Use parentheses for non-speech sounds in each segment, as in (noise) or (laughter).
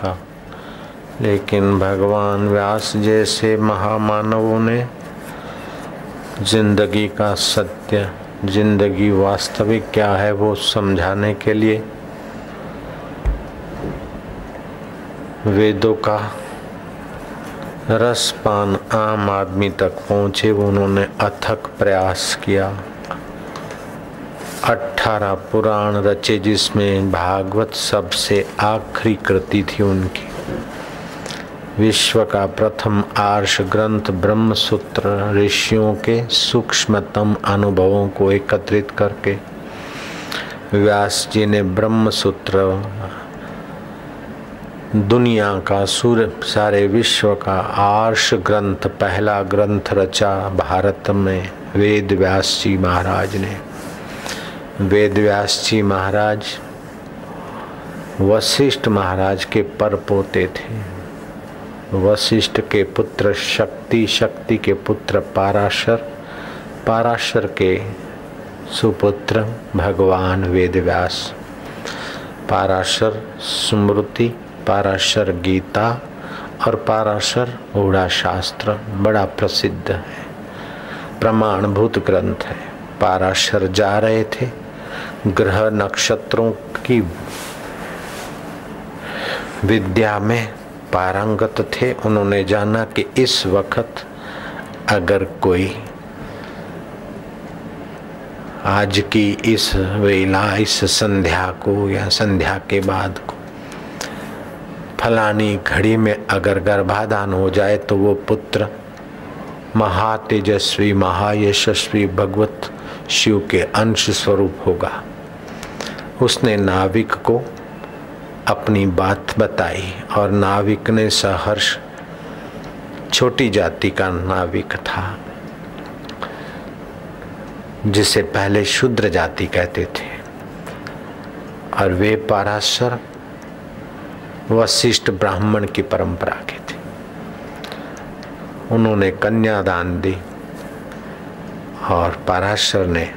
का। लेकिन भगवान व्यास जैसे महामानवों ने ज़िंदगी का सत्य, ज़िंदगी वास्तविक क्या है वो समझाने के लिए वेदों का रसपान आम आदमी तक पहुँचे, उन्होंने अथक प्रयास किया। अठारह पुराण रचे जिसमें भागवत सबसे आखिरी कृति थी उनकी। विश्व का प्रथम आर्ष ग्रंथ ब्रह्म सूत्र ऋषियों के सूक्ष्मतम अनुभवों को एकत्रित करके व्यास जी ने ब्रह्म सूत्र दुनिया का सूर्य, सारे विश्व का आर्ष ग्रंथ, पहला ग्रंथ रचा भारत में वेद व्यास जी महाराज ने। वेद व्यास जी महाराज वशिष्ठ महाराज के पर पोते थे। वशिष्ठ के पुत्र शक्ति शक्ति के पुत्र पाराशर पाराशर के सुपुत्र भगवान वेदव्यास, पाराशर स्मृति, पाराशर गीता और पाराशर ओड़ा शास्त्र बड़ा प्रसिद्ध है। प्रमाणभूत ग्रंथ है। पाराशर जा रहे थे ग्रह नक्षत्रों की विद्या में पारंगत थे। उन्होंने जाना कि इस वक्त अगर कोई आज की इस वेला, इस संध्या को या संध्या के बाद को फलानी घड़ी में अगर गर्भाधान हो जाए तो वो पुत्र महातेजस्वी, महायशस्वी भगवत शिव के अंश स्वरूप होगा। उसने नाविक को अपनी बात बताई और नाविक ने सहर्ष, छोटी जाति का नाविक था, जिसे पहले शुद्र जाति कहते थे। और वे पाराशर वशिष्ठ ब्राह्मण की परंपरा के थे। उन्होंने कन्यादान दी। और पराशर ने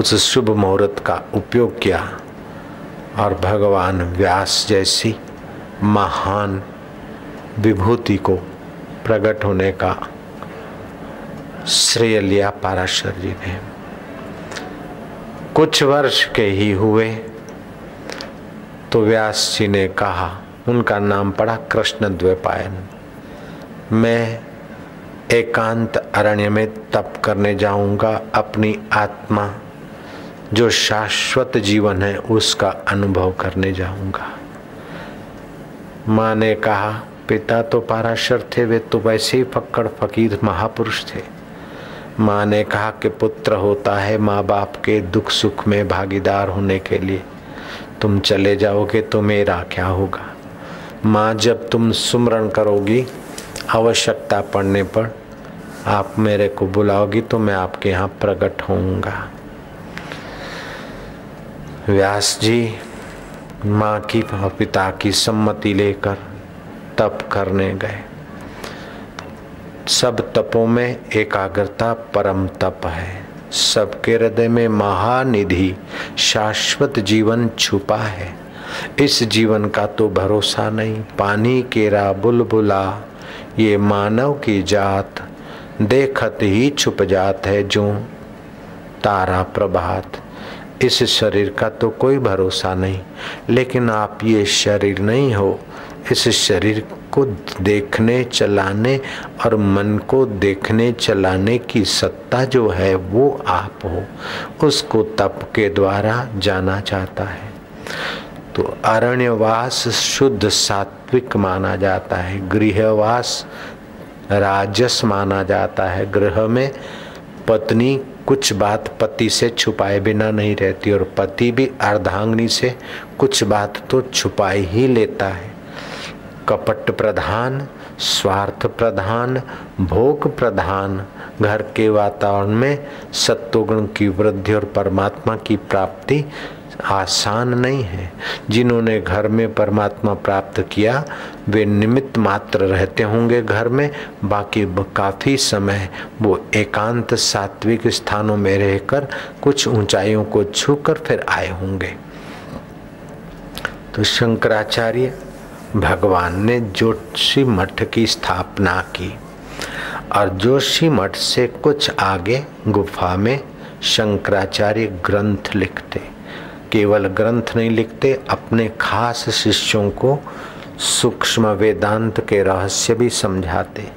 उस शुभ मुहूर्त का उपयोग किया और भगवान व्यास जैसी महान विभूति को प्रकट होने का श्रेय लिया पाराशर जी ने। कुछ वर्ष के ही हुए तो व्यास जी ने कहा, उनका नाम पड़ा कृष्ण द्वैपायन। मैं एकांत अरण्य में तप करने जाऊँगा अपनी आत्मा। जो शाश्वत जीवन है, उसका अनुभव करने जाऊँगा। माँ ने कहा, पिता तो पाराशर थे, वे तो वैसे ही फक्कड़ फकीर महापुरुष थे। माँ ने कहा कि पुत्र होता है माँ बाप के दुख सुख में भागीदार होने के लिए। तुम चले जाओगे तो मेरा क्या होगा? माँ, जब तुम सुमरण करोगी आवश्यकता पड़ने पर आप मेरे को बुलाओगी तो मैं आपके यहाँ प्रकट होऊँगा। व्यास जी, माँ की और पिता की सम्मति लेकर तप करने गए। सब तपों में एकाग्रता परम तप है। सबके हृदय में महानिधि शाश्वत जीवन छुपा है। इस जीवन का तो भरोसा नहीं। पानी केरा बुलबुला ये मानव की जात देखत ही छुप जात है जो। तारा प्रभात, इस शरीर का तो कोई भरोसा नहीं, लेकिन आप ये शरीर नहीं हो। इस शरीर को देखने चलाने और मन को देखने चलाने की सत्ता जो है, वो आप हो। उसको तप के द्वारा जाना चाहता है। तो अरण्यवास शुद्ध सात्विक माना जाता है, गृहवास राजस माना जाता है। गृह में पत्नी कुछ बात पति से छुपाए बिना नहीं रहती और पति भी अर्धांगनी से कुछ बात तो छुपाई ही लेता है। कपट प्रधान, स्वार्थ प्रधान, भोग प्रधान, घर के वातावरण में सत्वगुण की वृद्धि और परमात्मा की प्राप्ति आसान नहीं है। जिन्होंने घर में परमात्मा प्राप्त किया, वे निमित्त मात्र रहते होंगे घर में। बाकी काफ़ी समय वो एकांत सात्विक स्थानों में रहकर कुछ ऊंचाइयों को छूकर फिर आए होंगे। तो शंकराचार्य भगवान ने जोशी मठ की स्थापना की और जोशी मठ से कुछ आगे गुफा में शंकराचार्य ग्रंथ लिखते। केवल ग्रंथ नहीं लिखते, अपने खास शिष्यों को सूक्ष्म वेदांत के रहस्य भी समझाते।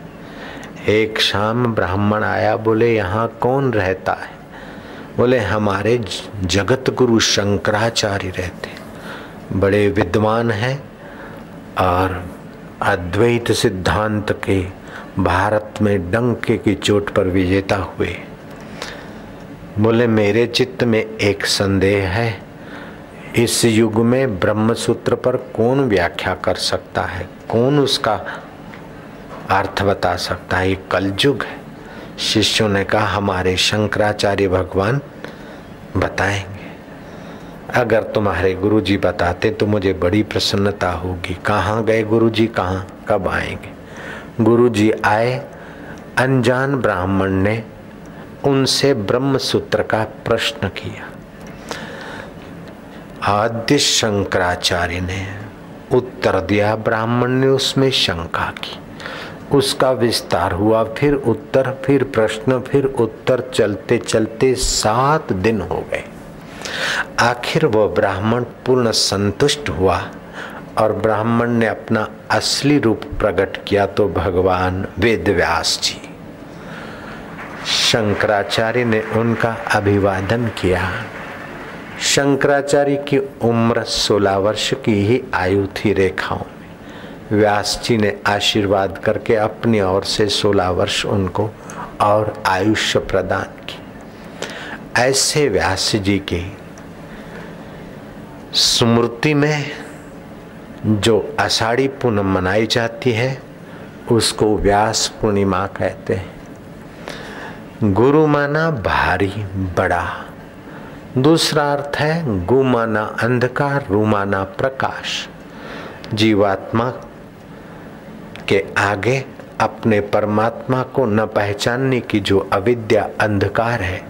एक शाम ब्राह्मण आया, बोले, यहाँ कौन रहता है? बोले, हमारे जगत गुरु शंकराचार्य रहते। बड़े विद्वान हैं और अद्वैत सिद्धांत के भारत में डंके की चोट पर विजेता हुए। बोले, मेरे चित्त में एक संदेह है। इस युग में ब्रह्म सूत्र पर कौन व्याख्या कर सकता है? कौन उसका अर्थ बता सकता है? ये कलयुग है। शिष्यों ने कहा, हमारे शंकराचार्य भगवान बताएँगे। अगर तुम्हारे गुरुजी बताते तो मुझे बड़ी प्रसन्नता होगी। कहाँ गए गुरुजी? कहाँ? कब आएँगे? गुरुजी आए। अनजान ब्राह्मण ने उनसे ब्रह्म सूत्र का प्रश्न किया। आद्य शंकराचार्य ने उत्तर दिया, ब्राह्मण ने उसमें शंका की। उसका विस्तार हुआ, फिर उत्तर, फिर प्रश्न, फिर उत्तर, चलते चलते सात दिन हो गए। आखिर वह ब्राह्मण पूर्ण संतुष्ट हुआ और ब्राह्मण ने अपना असली रूप प्रकट किया तो भगवान वेद व्यास जी। शंकराचार्य ने उनका अभिवादन किया। शंकराचार्य की उम्र 16 वर्ष की ही आयु थी रेखाओं में। व्यास जी ने आशीर्वाद करके अपनी ओर से 16 वर्ष उनको और आयुष्य प्रदान की। ऐसे व्यास जी की स्मृति में जो आषाढ़ी पूनम मनाई जाती है, उसको व्यास पूर्णिमा कहते हैं। गुरु माना भारी बड़ा दूसरा अर्थ है गुमाना अंधकार, रुमाना प्रकाश। जीवात्मा के आगे अपने परमात्मा को न पहचानने की जो अविद्या अंधकार है,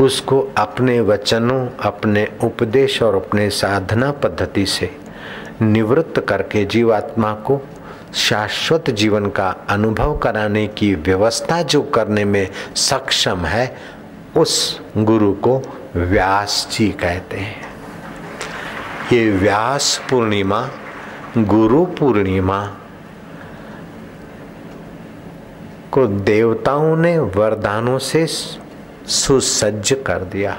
उसको अपने वचनों, अपने उपदेश और अपने साधना पद्धति से निवृत्त करके जीवात्मा को शाश्वत जीवन का अनुभव कराने की व्यवस्था जो करने में सक्षम है, उस गुरु को व्यास जी कहते हैं। ये व्यास पूर्णिमा, गुरु पूर्णिमा को देवताओं ने वरदानों से सुसज्ज कर दिया।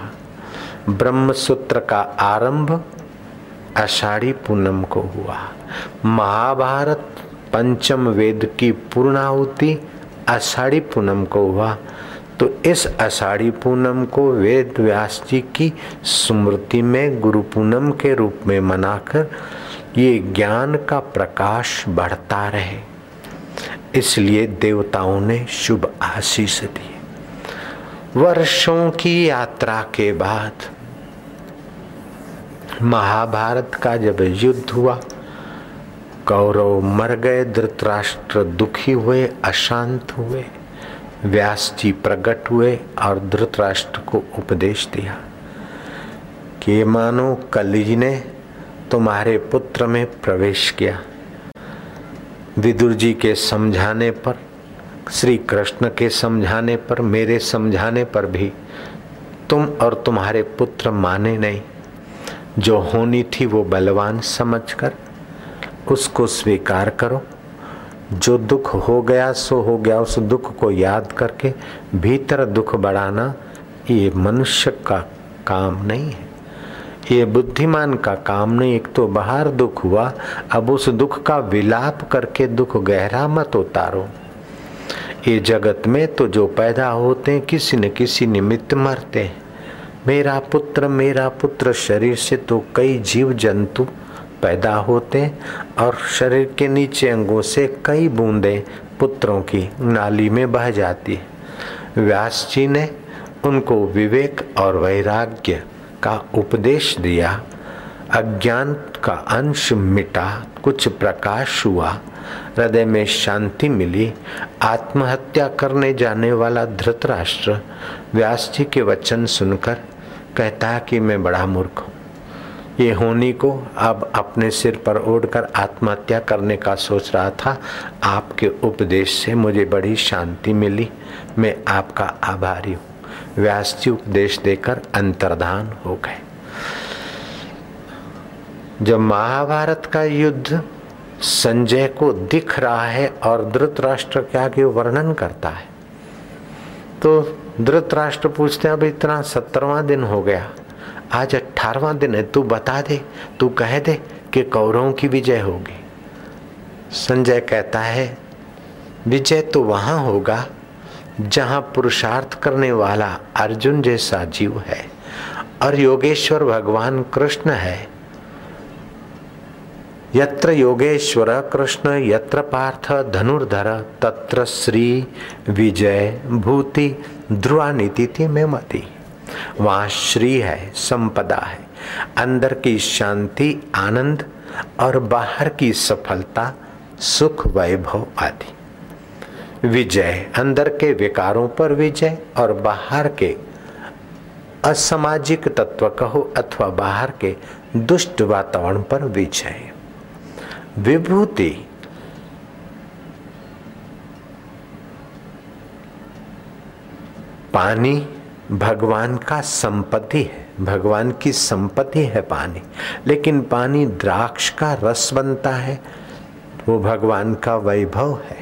ब्रह्म सूत्र का आरंभ आषाढ़ी पूनम को हुआ। महाभारत पंचम वेद की पूर्णाहुति आषाढ़ी पूनम को हुआ। तो इस आषाढ़ी पूनम को वेद व्यास जी की स्मृति में गुरु पूनम के रूप में मनाकर ये ज्ञान का प्रकाश बढ़ता रहे। इसलिए देवताओं ने शुभ आशीष दी वर्षों की यात्रा के बाद महाभारत का जब युद्ध हुआ, कौरव मर गए, धृतराष्ट्र दुखी हुए, अशांत हुए। व्यास जी प्रकट हुए और धृतराष्ट्र को उपदेश दिया कि मानो कली ने तुम्हारे पुत्र में प्रवेश किया। विदुर जी के समझाने पर, श्री कृष्ण के समझाने पर, मेरे समझाने पर भी तुम और तुम्हारे पुत्र माने नहीं। जो होनी थी वो बलवान समझकर, उसको स्वीकार करो। जो दुख हो गया, सो हो गया। उस दुख को याद करके भीतर दुख बढ़ाना ये मनुष्य का काम नहीं है। ये बुद्धिमान का काम नहीं। एक तो बाहर दुख हुआ, अब उस दुख का विलाप करके दुख गहरा मत उतारो। ये जगत में तो जो पैदा होते हैं, किसी न किसी निमित्त मरते हैं। मेरा पुत्र मेरा पुत्र, शरीर से तो कई जीव जंतु पैदा होते और शरीर के नीचे अंगों से कई बूंदें पुत्रों की नाली में बह जाती। व्यास जी ने उनको विवेक और वैराग्य का उपदेश दिया। अज्ञान का अंश मिटा, कुछ प्रकाश हुआ। हृदय में शांति मिली। आत्महत्या करने जाने वाला धृतराष्ट्र व्यास जी के वचन सुनकर कहता है कि मैं बड़ा मूर्ख हूँ। ये होनी को अब अपने सिर पर ओढ़कर आत्महत्या करने का सोच रहा था। आपके उपदेश से मुझे बड़ी शांति मिली। मैं आपका आभारी हूँ। व्यास जी उपदेश देकर अंतर्धान हो गए। जब महाभारत का युद्ध संजय को दिख रहा है और धृतराष्ट्र के वर्णन करता है तो धृतराष्ट्र पूछते हैं, अब इतना सत्तरवा दिन हो गया। आज अठारवा दिन है, तू बता दे, तू कह दे कि कौरवों की विजय होगी। संजय कहता है, विजय तो वहाँ होगा जहाँ पुरुषार्थ करने वाला अर्जुन जैसा जीव है और योगेश्वर भगवान कृष्ण है। यत्र योगेश्वर कृष्ण, यत्र पार्थ धनुर्धर, तत्र श्री विजय भूति ध्रुवा नीति में मती वहाँ श्री है, संपदा है। अंदर की शांति, आनंद और बाहर की सफलता, सुख, वैभव आदि। विजय, अंदर के विकारों पर विजय और बाहर के असामाजिक तत्व कहो अथवा बाहर के दुष्ट वातावरण पर विजय। विभूति, पानी भगवान का संपत्ति है, भगवान की संपत्ति है पानी। लेकिन पानी द्राक्ष का रस बनता है, वो भगवान का वैभव है।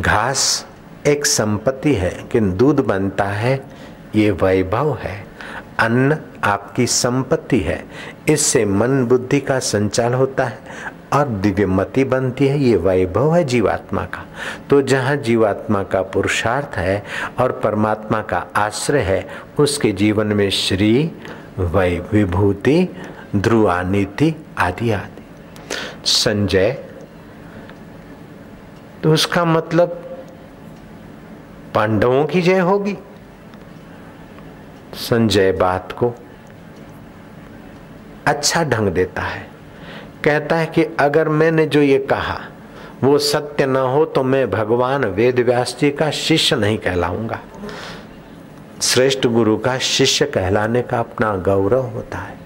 घास एक संपत्ति है कि दूध बनता है, ये वैभव है। अन्न आपकी संपत्ति है, इससे मन बुद्धि का संचाल होता है। और दिव्यमति बनती है, ये वैभव है जीवात्मा का। तो जहाँ जीवात्मा का पुरुषार्थ है और परमात्मा का आश्रय है, उसके जीवन में श्री वै विभूति ध्रुवानीति आदि आदि। संजय तो उसका मतलब पांडवों की जय होगी। संजय बात को अच्छा ढंग देता है। कहता है कि अगर मैंने जो ये कहा, वो सत्य न हो तो मैं भगवान वेद व्यास जी का शिष्य नहीं कहलाऊँगा। श्रेष्ठ गुरु का शिष्य कहलाने का अपना गौरव होता है।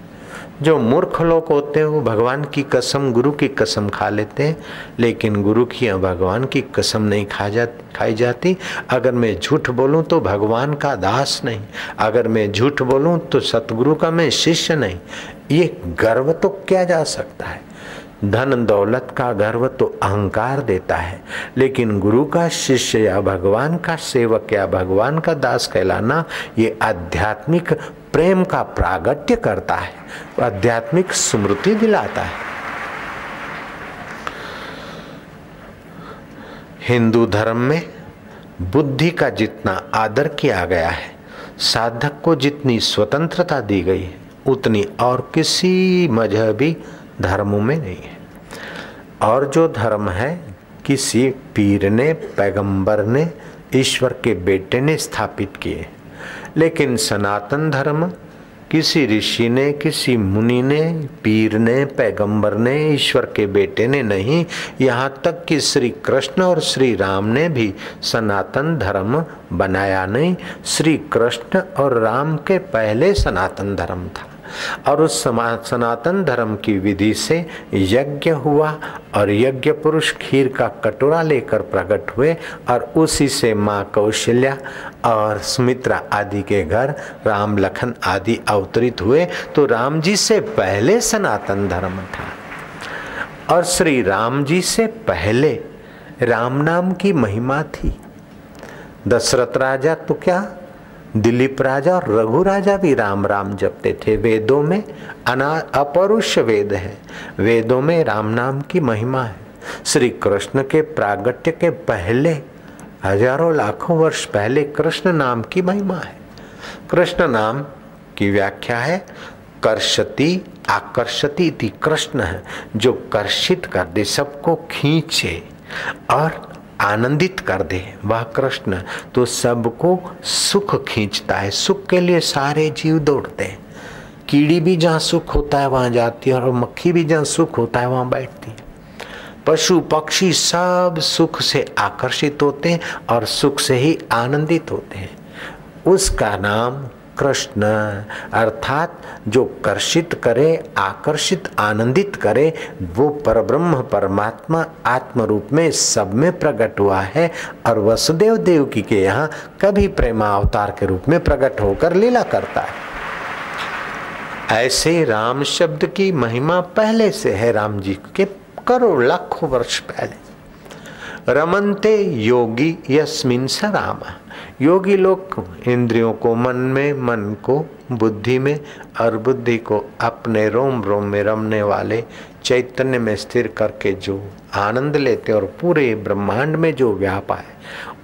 जो मूर्ख लोग होते हैं, वो भगवान की कसम, गुरु की कसम खा लेते हैं, लेकिन गुरु की या भगवान की कसम नहीं खा जा खाई जाती। अगर मैं झूठ बोलूँ तो भगवान का दास नहीं। अगर मैं झूठ बोलूँ तो सतगुरु का मैं शिष्य नहीं। ये गर्व तो क्या जा सकता है। धन दौलत का गर्व तो अहंकार देता है। लेकिन गुरु का शिष्य या भगवान का सेवक या भगवान का दास कहलाना, ये आध्यात्मिक प्रेम का प्रागट्य करता है, आध्यात्मिक स्मृति दिलाता है। हिंदू धर्म में बुद्धि का जितना आदर किया गया है, साधक को जितनी स्वतंत्रता दी गई है उतनी और किसी मजहबी धर्मों में नहीं है। और जो धर्म है, किसी पीर ने, पैगंबर ने, ईश्वर के बेटे ने स्थापित किए। लेकिन सनातन धर्म, किसी ऋषि ने, किसी मुनि ने, पीर ने, पैगंबर ने, ईश्वर के बेटे ने नहीं, यहाँ तक कि श्री कृष्ण और श्री राम ने भी सनातन धर्म बनाया नहीं। श्री कृष्ण और राम के पहले सनातन धर्म था। और उस सनातन धर्म की विधि से यज्ञ हुआ और यज्ञ पुरुष खीर का कटोरा लेकर प्रकट हुए और उसी से माँ कौशल्या और सुमित्रा आदि के घर राम लखन आदि अवतरित हुए। तो राम जी से पहले सनातन धर्म था और श्री राम जी से पहले राम नाम की महिमा थी। दशरथ राजा तो क्या दिलीप राजा और रघु राजा भी राम राम जपते थे। वेदों में अना अपरुष वेद है। वेदों में राम नाम की महिमा है। श्री कृष्ण के प्रागट्य के पहले, हज़ारों लाखों वर्ष पहले कृष्ण नाम की महिमा है। कृष्ण नाम की व्याख्या है, कर्षति आकर्षति थी कृष्ण है, जो कर्षित कर दे, सबको खींचे और आनंदित कर दे। वह कृष्ण तो सबको सुख खींचता है, सुख के लिए सारे जीव दौड़ते हैं। कीड़ी भी जहाँ सुख होता है, वहाँ जाती है, और मक्खी भी जहाँ सुख होता है, वहाँ बैठती है। पशु पक्षी सब सुख से आकर्षित होते हैं और सुख से ही आनंदित होते हैं। उसका नाम कृष्ण। अर्थात जो कर्षित करे, आकर्षित, आनंदित करे, वो परब्रह्म परमात्मा आत्म रूप में सब में प्रकट हुआ है और वसुदेव देव की के यहाँ कभी प्रेमा अवतार के रूप में प्रकट होकर लीला करता है। ऐसे राम शब्द की महिमा पहले से है राम जी के करोड़ लाखों वर्ष पहले। रमनते योगी यस्मिन स राम। योगी लोग इंद्रियों को मन में, मन को बुद्धि में और बुद्धि को अपने रोम रोम में रमने वाले चैतन्य में स्थिर करके जो आनंद लेते और पूरे ब्रह्मांड में जो व्यापा है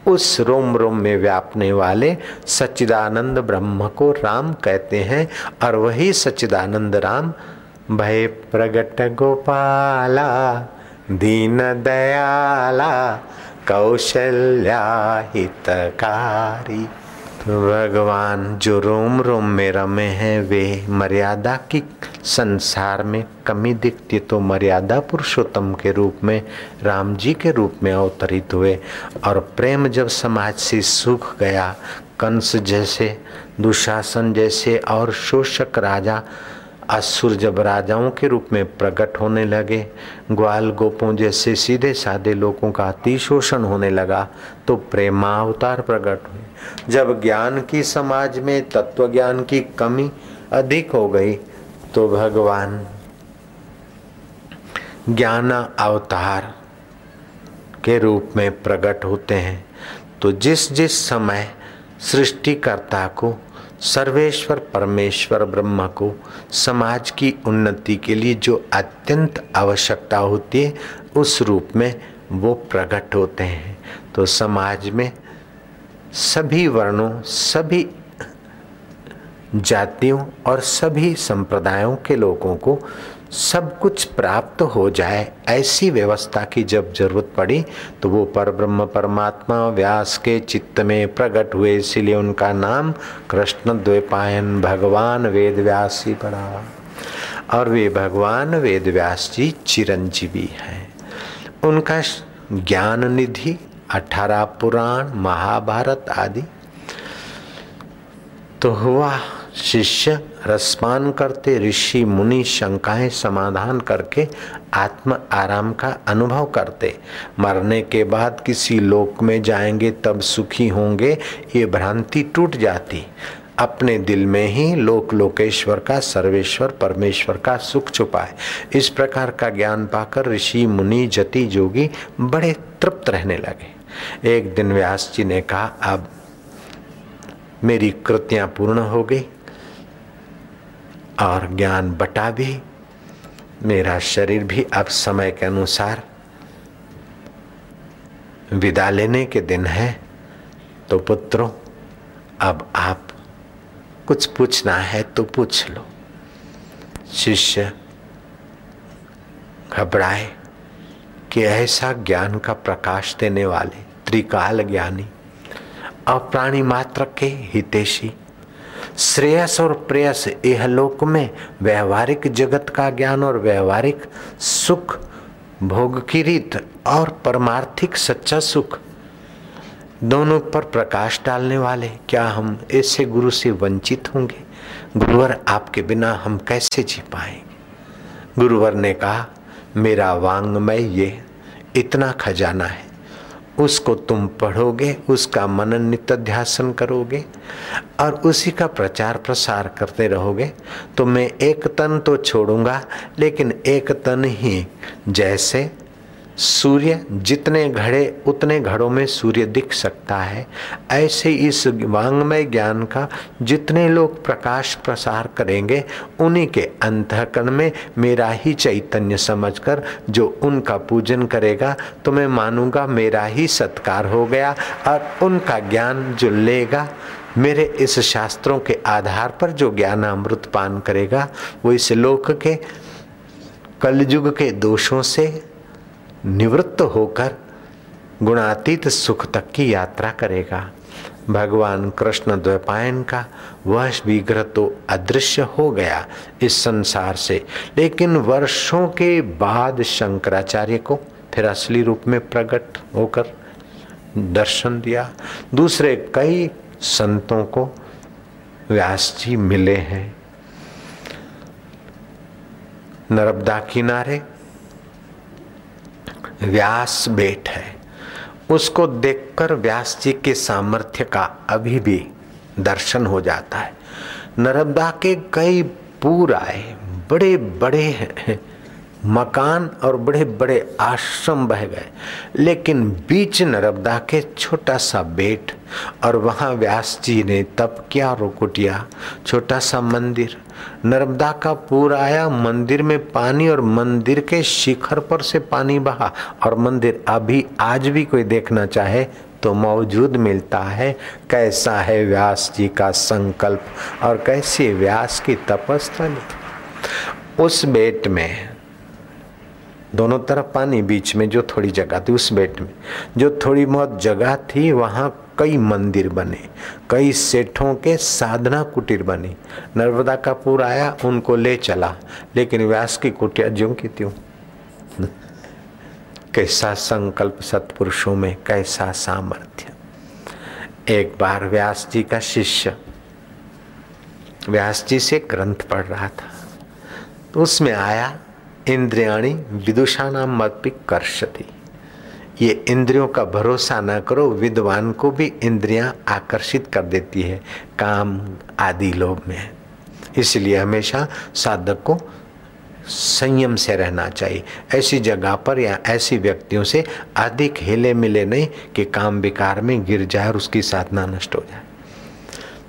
उस रोम रोम में व्यापने वाले सच्चिदानंद ब्रह्म को राम कहते हैं और वही सच्चिदानंद राम, भय प्रगट गोपाला, दीन दयाला कौशल्या हितकारी तो भगवान जो रोम रोम में रमे हैं, वे मर्यादा की संसार में कमी दिखती तो मर्यादा पुरुषोत्तम के रूप में, राम जी के रूप में अवतरित हुए और प्रेम जब समाज से सूख गया, कंस जैसे, दुशासन जैसे और शोषक राजा असुर जब राजाओं के रूप में प्रकट होने लगे, ग्वाल गोपों जैसे सीधे साधे लोगों का अति शोषण होने लगा तो प्रेमावतार प्रकट हुए। जब ज्ञान की समाज में तत्व ज्ञान की कमी अधिक हो गई तो भगवान ज्ञान अवतार के रूप में प्रकट होते हैं। तो जिस जिस समय सृष्टिकर्ता को सर्वेश्वर परमेश्वर ब्रह्म को समाज की उन्नति के लिए जो अत्यंत आवश्यकता होती है, उस रूप में वो प्रकट होते हैं। तो समाज में सभी वर्णों, सभी जातियों और सभी संप्रदायों के लोगों को सब कुछ प्राप्त हो जाए, ऐसी व्यवस्था की जब ज़रूरत पड़ी तो वो पर ब्रह्म परमात्मा व्यास के चित्त में प्रकट हुए, इसीलिए उनका नाम कृष्ण द्वैपायन भगवान वेद व्यास ही पड़ा। और वे भगवान वेद व्यास जी चिरंजीवी हैं। उनका ज्ञान निधि, अठारह पुराण, महाभारत आदि। तो हुआ शिष्य रसपान करते ऋषि मुनि शंकाएँ समाधान करके आत्म आराम का अनुभव करते। मरने के बाद किसी लोक में जाएँगे तब सुखी होंगे, ये भ्रांति टूट जाती। अपने दिल में ही लोक लोकेश्वर का, सर्वेश्वर परमेश्वर का सुख छुपा है इस प्रकार का ज्ञान पाकर ऋषि मुनि जति जोगी बड़े तृप्त रहने लगे। एक दिन व्यास जी ने कहा, अब मेरी कृतियाँ पूर्ण हो गई। और ज्ञान बटा भी, मेरा शरीर भी अब समय के अनुसार विदा लेने के दिन है। तो पुत्रों, अब आप कुछ पूछना है तो पूछ लो। शिष्य, घबराए कि ऐसा ज्ञान का प्रकाश देने वाले त्रिकाल ज्ञानी और प्राणी मात्र के हितेशी श्रेयस और प्रेयस, यह लोक में व्यवहारिक जगत का ज्ञान और व्यवहारिक सुख, भोग की रीत और परमार्थिक सच्चा सुख दोनों पर प्रकाश डालने वाले। क्या हम ऐसे गुरु से वंचित होंगे? गुरुवर आपके बिना हम कैसे जी पाएँगे? गुरुवर ने कहा, मेरा वांगमय ये, इतना खजाना है। उसको तुम पढ़ोगे, उसका मनन नित्य ध्यासन करोगे और उसी का प्रचार प्रसार करते रहोगे तो मैं एक तन तो छोड़ूँगा, लेकिन एक तन ही जैसे सूर्य जितने घड़े, उतने घड़ों में सूर्य दिख सकता है। ऐसे इस वांग्मय ज्ञान का जितने लोग प्रकाश प्रसार करेंगे, उन्हीं के अंतकरण में मेरा ही चैतन्य समझकर जो उनका पूजन करेगा तो मैं मानूँगा मेरा ही सत्कार हो गया और उनका ज्ञान जो लेगा, मेरे इस शास्त्रों के आधार पर जो ज्ञान अमृत पान करेगा, वो इस लोक के, कलयुग के दोषों से निवृत्त होकर गुणातीत सुख तक की यात्रा करेगा। भगवान कृष्ण द्वैपायन का वह विग्रह तो अदृश्य हो गया इस संसार से। लेकिन वर्षों के बाद शंकराचार्य को फिर असली रूप में प्रकट होकर दर्शन दिया। दूसरे कई संतों को व्यास जी मिले हैं। नर्मदा किनारे व्यास बेट है। उसको देखकर व्यास जी के सामर्थ्य का अभी भी दर्शन हो जाता है। नर्मदा के कई पूर आए बड़े बड़े मकान और बड़े बड़े आश्रम बह गए। लेकिन बीच नर्मदा के छोटा सा बेट और वहाँ व्यास जी ने तप किया, रुकुटिया, छोटा सा मंदिर। नर्मदा का पूर आया मंदिर में पानी और मंदिर के शिखर पर से पानी बहा और मंदिर अभी आज भी कोई देखना चाहे तो मौजूद मिलता है। कैसा है व्यास जी का संकल्प और कैसी व्यास की तपस्थली उस बेट में दोनों तरफ़ पानी बीच में जो थोड़ी जगह थी उस बेट में। जो थोड़ी बहुत जगह थी, वहाँ कई मंदिर बने, कई सेठों के साधना कुटीर बनी। नर्मदा का पूर आया, उनको ले चला, लेकिन व्यास की कुटिया ज्यों की त्यों। कैसा संकल्प सत्पुरुषों में, कैसा सामर्थ्य। एक बार व्यास जी का शिष्य, व्यास जी से ग्रंथ पढ़ रहा था। उसमें आया इंद्रियाणी विदुषा नाम मत कर्षति। ये इंद्रियों का भरोसा ना करो, विद्वान को भी इंद्रियाँ आकर्षित कर देती है, काम आदि लोभ में। इसलिए हमेशा साधक को संयम से रहना चाहिए। ऐसी जगह पर या ऐसी व्यक्तियों से अधिक हिले मिले नहीं कि काम विकार में गिर जाए और उसकी साधना नष्ट हो जाए।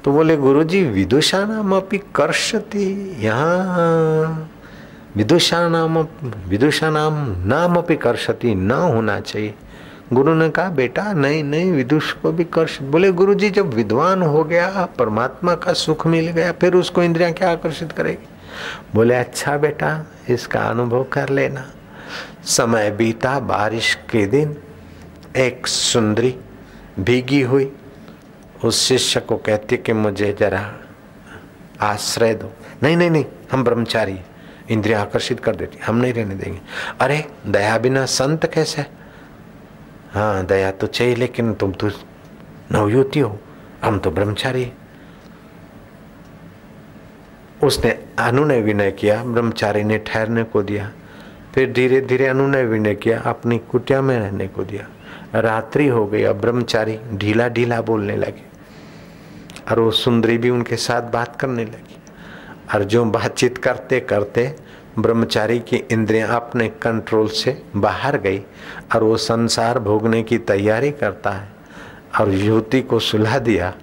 तो बोले, गुरुजी विदुषा नाम अपनी कर्षति, यहाँ विदुषा नाम विदुषा नाम नाम अपनी कर्षति, न होना चाहिए। गुरु ने कहा, बेटा, नहीं नहीं, विदुष को भी कर्ष बोले गुरु जी जब विद्वान हो गया, परमात्मा का सुख मिल गया, फिर उसको इंद्रिया क्या आकर्षित करेगी? बोले अच्छा बेटा, इसका अनुभव कर लेना। समय बीता, बारिश के दिन, एक सुंदरी भीगी हुई। उस शिष्य को कहती कि मुझे जरा आश्रय दो। नहीं नहीं नहीं, हम ब्रह्मचारी इंद्रिया आकर्षित कर देती हम नहीं रहने देंगे। अरे, दया बिना संत कैसे? हाँ दया तो चाहिए, लेकिन तुम तो नवयुवती हो। हम तो ब्रह्मचारी उसने अनुनय विनय किया, ब्रह्मचारी ने ठहरने को दिया। फिर धीरे धीरे अनुनय विनय किया, अपनी कुटिया में रहने को दिया। रात्रि हो गई, अब ब्रह्मचारी ढीला ढीला बोलने लगे। और वो सुंदरी भी उनके साथ बात करने लगी। और जो बातचीत करते करते ब्रह्मचारी की इंद्रियाँ अपने कंट्रोल से बाहर गई और वो संसार भोगने की तैयारी करता है। और युवती को सुलह दिया।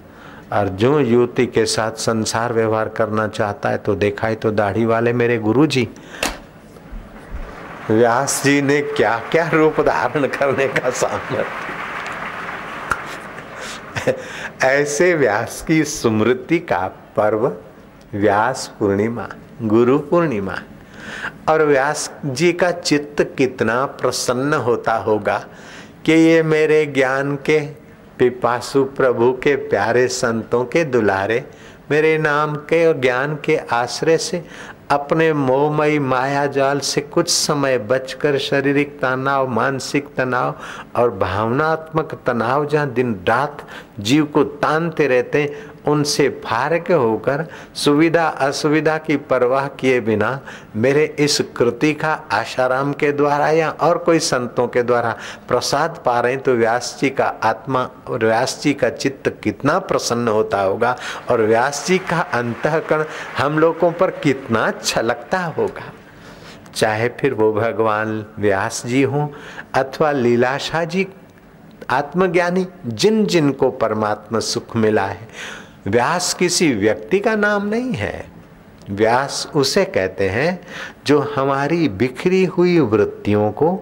और जो युवती के साथ संसार व्यवहार करना चाहता है तो देखा है तो दाढ़ी वाले मेरे गुरु जी व्यास जी ने क्या क्या रूप धारण करने का सामर्थ्य? (laughs) ऐसे व्यास की स्मृति का पर्व व्यास पूर्णिमा, गुरु पूर्णिमा। और व्यास जी का चित्त कितना प्रसन्न होता होगा कि ये मेरे ज्ञान के पिपासु प्रभु के प्यारे संतों के दुलारे, मेरे नाम के और ज्ञान के आश्रय से, अपने मोहमयी माया जाल से कुछ समय बचकर शारीरिक तनाव, मानसिक तनाव और भावनात्मक तनाव जहाँ दिन रात जीव को तानते रहते उनसे फारक होकर सुविधा असुविधा की परवाह किए बिना मेरे इस कृति का आशाराम के द्वारा या और कोई संतों के द्वारा प्रसाद पा रहे तो व्यास जी का आत्मा और व्यास जी का चित्त कितना प्रसन्न होता होगा और व्यास जी का अंतकरण हम लोगों पर कितना छलकता होगा। चाहे फिर वो भगवान व्यास जी हों अथवा लीलाशाह जी, आत्मज्ञानी जिन जिन को परमात्मा सुख मिला है व्यास किसी व्यक्ति का नाम नहीं है। व्यास उसे कहते हैं जो हमारी बिखरी हुई वृत्तियों को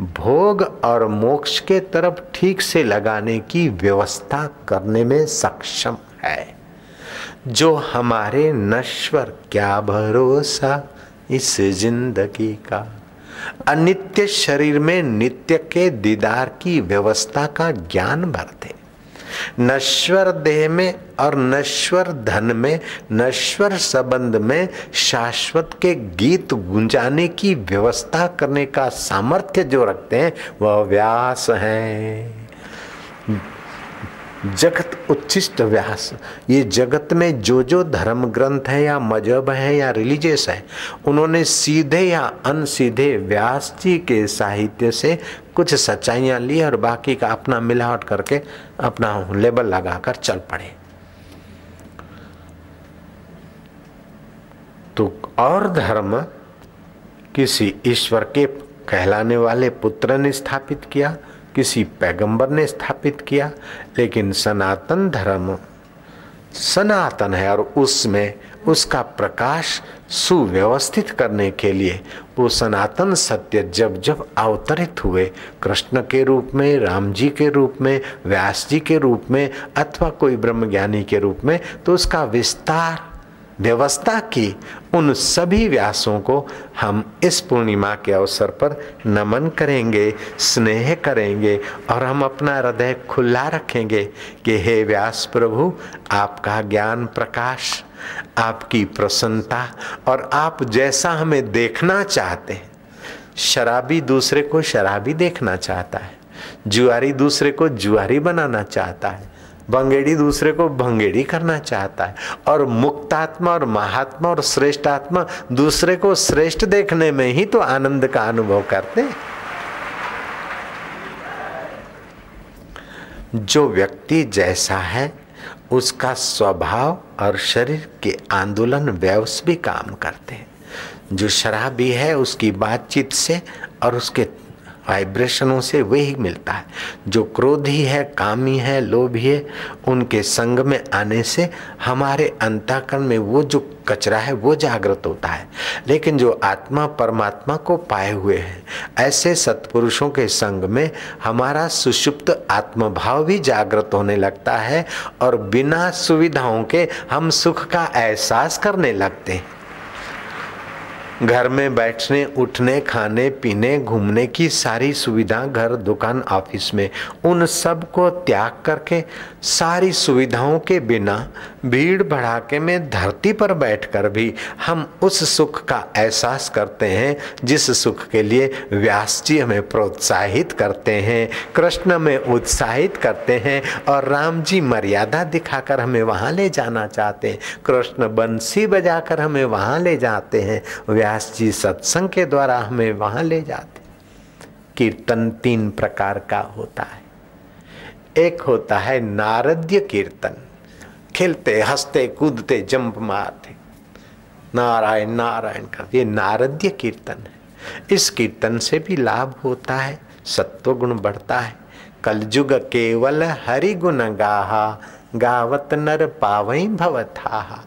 भोग और मोक्ष के तरफ़ ठीक से लगाने की व्यवस्था करने में सक्षम है। जो हमारे नश्वर, क्या भरोसा इस ज़िंदगी का? अनित्य शरीर में नित्य के दीदार की व्यवस्था का ज्ञान भरते नश्वर देह में और नश्वर धन में, नश्वर संबंध में शाश्वत के गीत गुंजाने की व्यवस्था करने का सामर्थ्य जो रखते हैं, वह व्यास हैं। जगत उच्छिष्ट व्यास। ये जगत में जो जो धर्म ग्रंथ है, या मज़हब है, या रिलीजियस है, उन्होंने सीधे या अनसीधे व्यास जी के साहित्य से कुछ सच्चाइयाँ ली और बाकी का अपना मिलावट करके अपना लेबल लगाकर चल पड़े। तो और धर्म किसी ईश्वर के कहलाने वाले पुत्र ने स्थापित किया किसी पैगंबर ने स्थापित किया, लेकिन सनातन धर्म सनातन है और उसमें उसका प्रकाश सुव्यवस्थित करने के लिए वो सनातन सत्य जब जब अवतरित हुए, कृष्ण के रूप में, राम जी के रूप में, व्यास जी के रूप में, अथवा कोई ब्रह्मज्ञानी के रूप में तो उसका विस्तार व्यवस्था की उन सभी व्यासों को हम इस पूर्णिमा के अवसर पर नमन करेंगे, स्नेह करेंगे और हम अपना हृदय खुला रखेंगे कि हे व्यास प्रभु, आपका ज्ञान प्रकाश, आपकी प्रसन्नता और आप जैसा हमें देखना चाहते हैं। शराबी दूसरे को शराबी देखना चाहता है, जुआरी दूसरे को जुआरी बनाना चाहता है। भंगेड़ी दूसरे को भंगेड़ी करना चाहता है। और मुक्तात्मा और महात्मा और श्रेष्ठ आत्मा दूसरे को श्रेष्ठ देखने में ही तो आनंद का अनुभव करते हैं। जो व्यक्ति जैसा है, उसका स्वभाव और शरीर के आंदोलन व्यवस भी काम करते हैं। जो शराबी है, उसकी बातचीत से और उसके वाइब्रेशनों से वही मिलता है। जो क्रोधी है, कामी है, लोभी है, उनके संग में आने से हमारे अंताकरण में वो जो कचरा है, वो जागृत होता है। लेकिन जो आत्मा, परमात्मा को पाए हुए हैं, ऐसे सत्पुरुषों के संग में हमारा सुषुप्त आत्मभाव भी जागृत होने लगता है और बिना सुविधाओं के हम सुख का एहसास करने लगते हैं। घर में बैठने, उठने, खाने, पीने, घूमने की सारी सुविधा, घर, दुकान, ऑफ़िस में, उन सबको त्याग करके सारी सुविधाओं के बिना भीड़ भड़ाके में धरती पर बैठकर भी हम उस सुख का एहसास करते हैं, जिस सुख के लिए व्यास जी हमें प्रोत्साहित करते हैं, कृष्ण में उत्साहित करते हैं और राम जी मर्यादा दिखाकर हमें वहाँ ले जाना चाहते हैं। कृष्ण बंसी बजाकर हमें वहाँ ले जाते हैं। व्यास जी सत्संग के द्वारा हमें वहाँ ले जाते कीर्तन तीन प्रकार का होता है। एक होता है नारद्य कीर्तन। खेलते, हँसते, कूदते, जंप मारते। नारायण नारायण का, ये नारद्य कीर्तन है। इस कीर्तन से भी लाभ होता है सत्व गुण बढ़ता है। कलयुग केवल हरि गुण गाहा गावत नर पावई भवथा।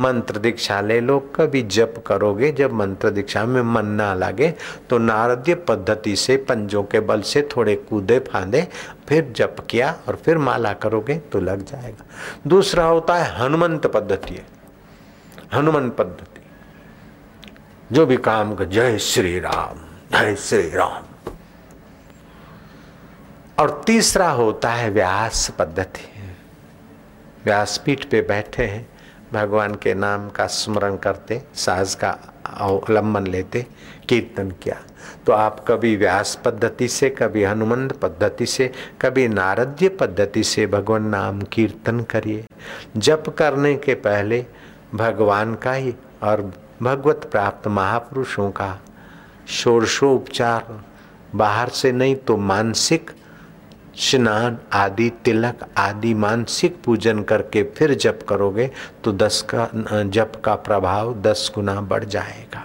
मंत्र दीक्षा ले लो, कभी जप करोगे, जब मंत्र दीक्षा में मन ना लगे तो नारदीय पद्धति से पंजों के बल से थोड़े कूदे फांदे, फिर जप किया और फिर माला करोगे तो लग जाएगा। दूसरा होता है हनुमंत पद्धति। हनुमान पद्धति। जो भी काम कर, जय श्री राम, जय श्री राम। और तीसरा होता है व्यास पद्धति। व्यासपीठ पे बैठे हैं, भगवान के नाम का स्मरण करते, साज का अवलंबन लेते, कीर्तन किया। तो आप कभी व्यास पद्धति से, कभी हनुमंत पद्धति से, कभी नारद्य पद्धति से भगवान नाम कीर्तन करिए। जप करने के पहले भगवान का ही और भगवत प्राप्त महापुरुषों का षोड़शोपचार बाहर से नहीं तो मानसिक स्नान आदि, तिलक आदि, मानसिक पूजन करके फिर जप करोगे तो दस का, जप का प्रभाव दस गुना बढ़ जाएगा।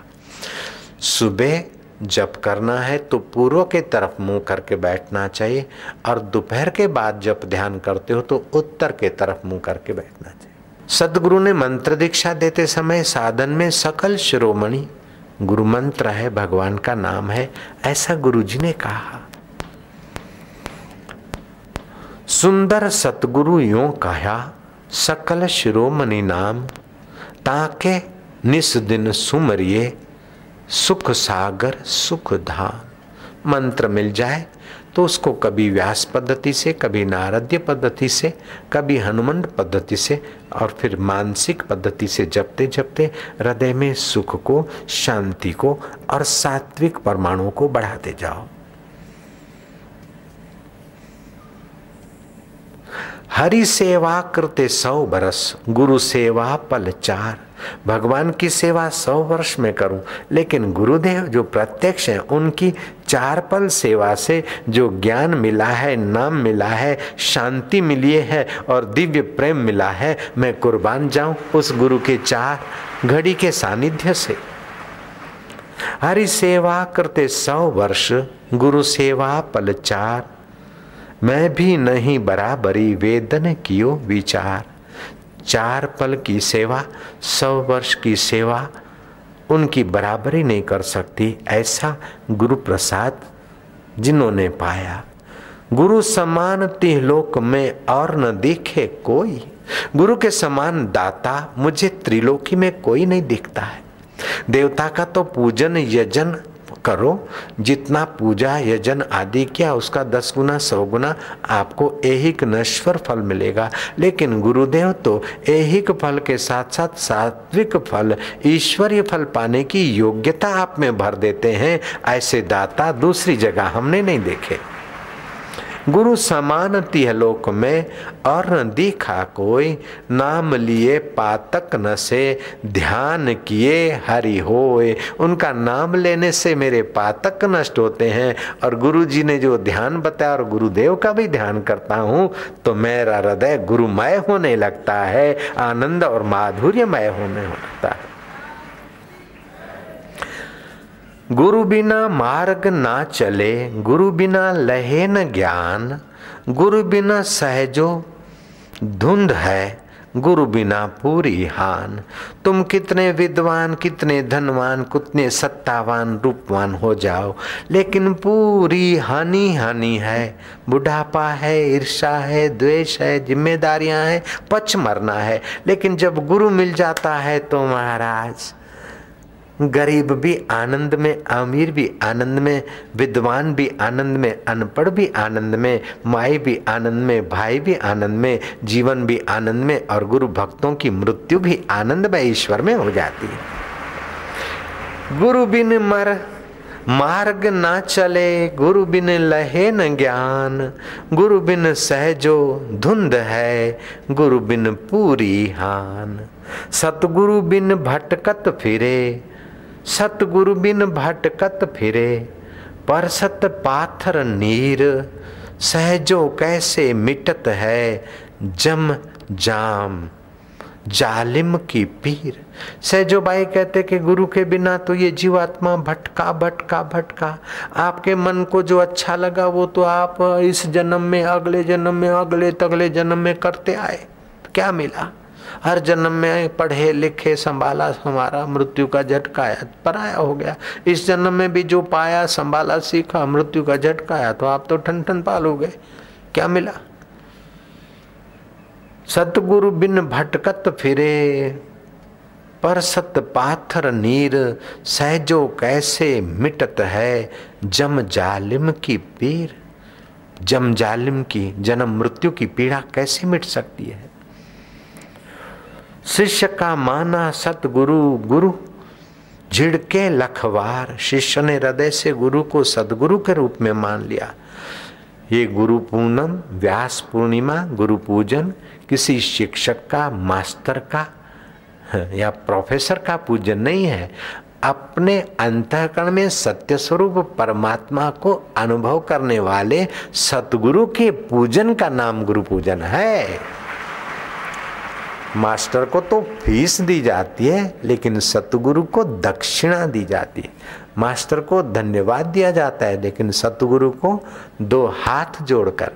सुबह जप करना है तो पूर्व के तरफ़ मुँह करके बैठना चाहिए, और दोपहर के बाद जब ध्यान करते हो तो उत्तर के तरफ़ मुँह करके बैठना चाहिए। सदगुरु ने मंत्र दीक्षा देते समय साधन में सकल शिरोमणि गुरु मंत्र है, भगवान का नाम है, ऐसा गुरु जी ने कहा। सुंदर सतगुरु यो कहा, सकल शिरोमणि नाम, ताके निस दिन सुमरिए, सुख सागर, सुख धाम। मंत्र मिल जाए तो उसको कभी व्यास पद्धति से, कभी नारद्य पद्धति से, कभी हनुमंत पद्धति से, और फिर मानसिक पद्धति से जपते जपते हृदय में सुख को, शांति को, और सात्विक परमाणु को बढ़ाते जाओ। हरि सेवा करते सौ बरस, गुरु सेवा पल चार। भगवान की सेवा सौ वर्ष में करूँ, लेकिन गुरुदेव जो प्रत्यक्ष हैं, उनकी चार पल सेवा से जो ज्ञान मिला है, नाम मिला है, शांति मिली है और दिव्य प्रेम मिला है, मैं कुर्बान जाऊँ उस गुरु के चार घड़ी के सानिध्य से। हरि सेवा करते सौ वर्ष, गुरु सेवा पल चार। मैं भी नहीं बराबरी वेदन कियो विचार। चार पल की सेवा, सौ वर्ष की सेवा, उनकी बराबरी नहीं कर सकती, ऐसा गुरु प्रसाद जिन्होंने पाया। गुरु समान तिहलोक में और न दिखे कोई। गुरु के समान दाता मुझे त्रिलोकी में कोई नहीं दिखता है। देवता का तो पूजन, यजन करो, जितना पूजा, यजन आदि किया, उसका दस गुना, सौ गुना, आपको एक नश्वर फल मिलेगा। लेकिन गुरुदेव तो एक फल के साथ साथ सात्विक फल, ईश्वरीय फल पाने की योग्यता आप में भर देते हैं, ऐसे दाता दूसरी जगह हमने नहीं देखे। गुरु समान तिहलोक में और न दिखा कोई, नाम लिए पातक न से, ध्यान किए हरि होए। उनका नाम लेने से मेरे पातक नष्ट होते हैं, और गुरु जी ने जो ध्यान बताया, और गुरुदेव का भी ध्यान करता हूँ तो मेरा हृदय गुरुमय होने लगता है, आनंद और माधुर्यमय होने लगता है। गुरु बिना मार्ग ना चले, गुरु बिना लहे न ज्ञान, गुरु बिना सहजो धुंध है, गुरु बिना पूरी हान। तुम कितने विद्वान, कितने धनवान, कितने सत्तावान, रूपवान हो जाओ, लेकिन पूरी हानि हानि है। बुढ़ापा है ईर्षा है, द्वेष है, जिम्मेदारियाँ हैं, पच मरना है। लेकिन जब गुरु मिल जाता है तो महाराज गरीब भी आनंद में, अमीर भी आनंद में, विद्वान भी आनंद में, अनपढ़ भी आनंद में, माई भी आनंद में, भाई भी आनंद में, जीवन भी आनंद में और गुरु भक्तों की मृत्यु भी आनंद में, ईश्वर में हो जाती है। गुरु बिन मर, मार्ग ना चले, गुरु बिन लहे न ज्ञान, गुरु बिन सहजो धुंध है, गुरु बिन पूरी हान। सतगुरु बिन भटकत फिरे सतगुरु बिन भटकत फिरे, पर सत पाथर नीर, सहजो कैसे मिटत है जम जाम। जालिम की पीर, सहजो भाई कहते कि गुरु के बिना तो ये जीवात्मा भटका भटका भटका। आपके मन को जो अच्छा लगा, वो तो आप इस जन्म में, अगले जन्म में, अगले तगले जन्म में करते आए। क्या मिला? हर जन्म में पढ़े, लिखे, संभाला हमारा मृत्यु का झटकाया, पराया हो गया। इस जन्म में भी जो पाया, संभाला, सीखा, मृत्यु का झटकाया तो आप तो ठन ठन पाल हो गए। क्या मिला? सतगुरु बिन भटकत फिरे, पर सत पाथर नीर, सहजो कैसे मिटत है, जम जालिम की पीर। जम जालिम की, जन्म मृत्यु की पीड़ा कैसे मिट सकती है? शिष्य का माना, सतगुरु, गुरु। झिड़के लखवार, शिष्य ने हृदय से गुरु को सदगुरु के रूप में मान लिया। ये गुरु पूनम, व्यास पूर्णिमा, गुरु पूजन, किसी शिक्षक का, मास्टर का, या प्रोफेसर का पूजन नहीं है। अपने अंतकरण में सत्य स्वरूप परमात्मा को अनुभव करने वाले सतगुरु के पूजन का नाम गुरु पूजन है। मास्टर को तो फ़ीस दी जाती है, लेकिन सतगुरु को दक्षिणा दी जाती है। मास्टर को धन्यवाद दिया जाता है, लेकिन सतगुरु को दो हाथ जोड़कर।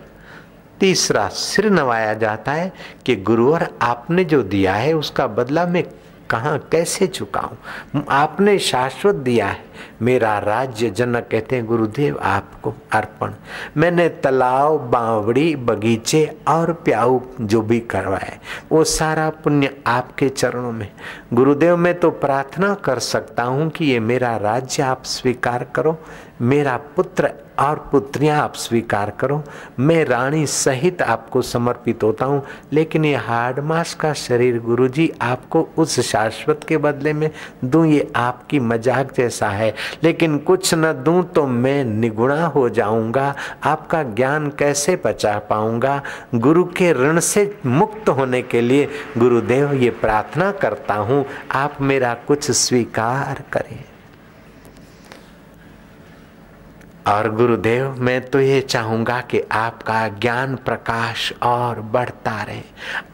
तीसरा सिर नवाया जाता है कि गुरुवर आपने जो दिया है, उसका बदला मैं कहाँ, कैसे चुकाऊं? आपने शाश्वत दिया है। मेरा राज्य जनक कहते हैं, गुरुदेव आपको अर्पण। मैंने तालाब बावड़ी, बगीचे और प्याऊ जो भी करवाए, वो सारा पुण्य आपके चरणों में। गुरुदेव, मैं तो प्रार्थना कर सकता हूँ कि ये मेरा राज्य आप स्वीकार करो, मेरा पुत्र और पुत्रियाँ आप स्वीकार करो। मैं रानी सहित आपको समर्पित होता हूँ, लेकिन ये हार्ड मास का शरीर गुरुजी आपको उस शाश्वत के बदले में दूँ, ये आपकी मज़ाक जैसा है। है लेकिन कुछ न दूँ तो मैं निगुणा हो जाऊँगा, आपका ज्ञान कैसे बचा पाऊँगा? गुरु के ऋण से मुक्त होने के लिए गुरुदेव ये प्रार्थना करता हूँ, आप मेरा कुछ स्वीकार करें। और गुरुदेव, मैं तो ये चाहूँगा कि आपका ज्ञान प्रकाश और बढ़ता रहे।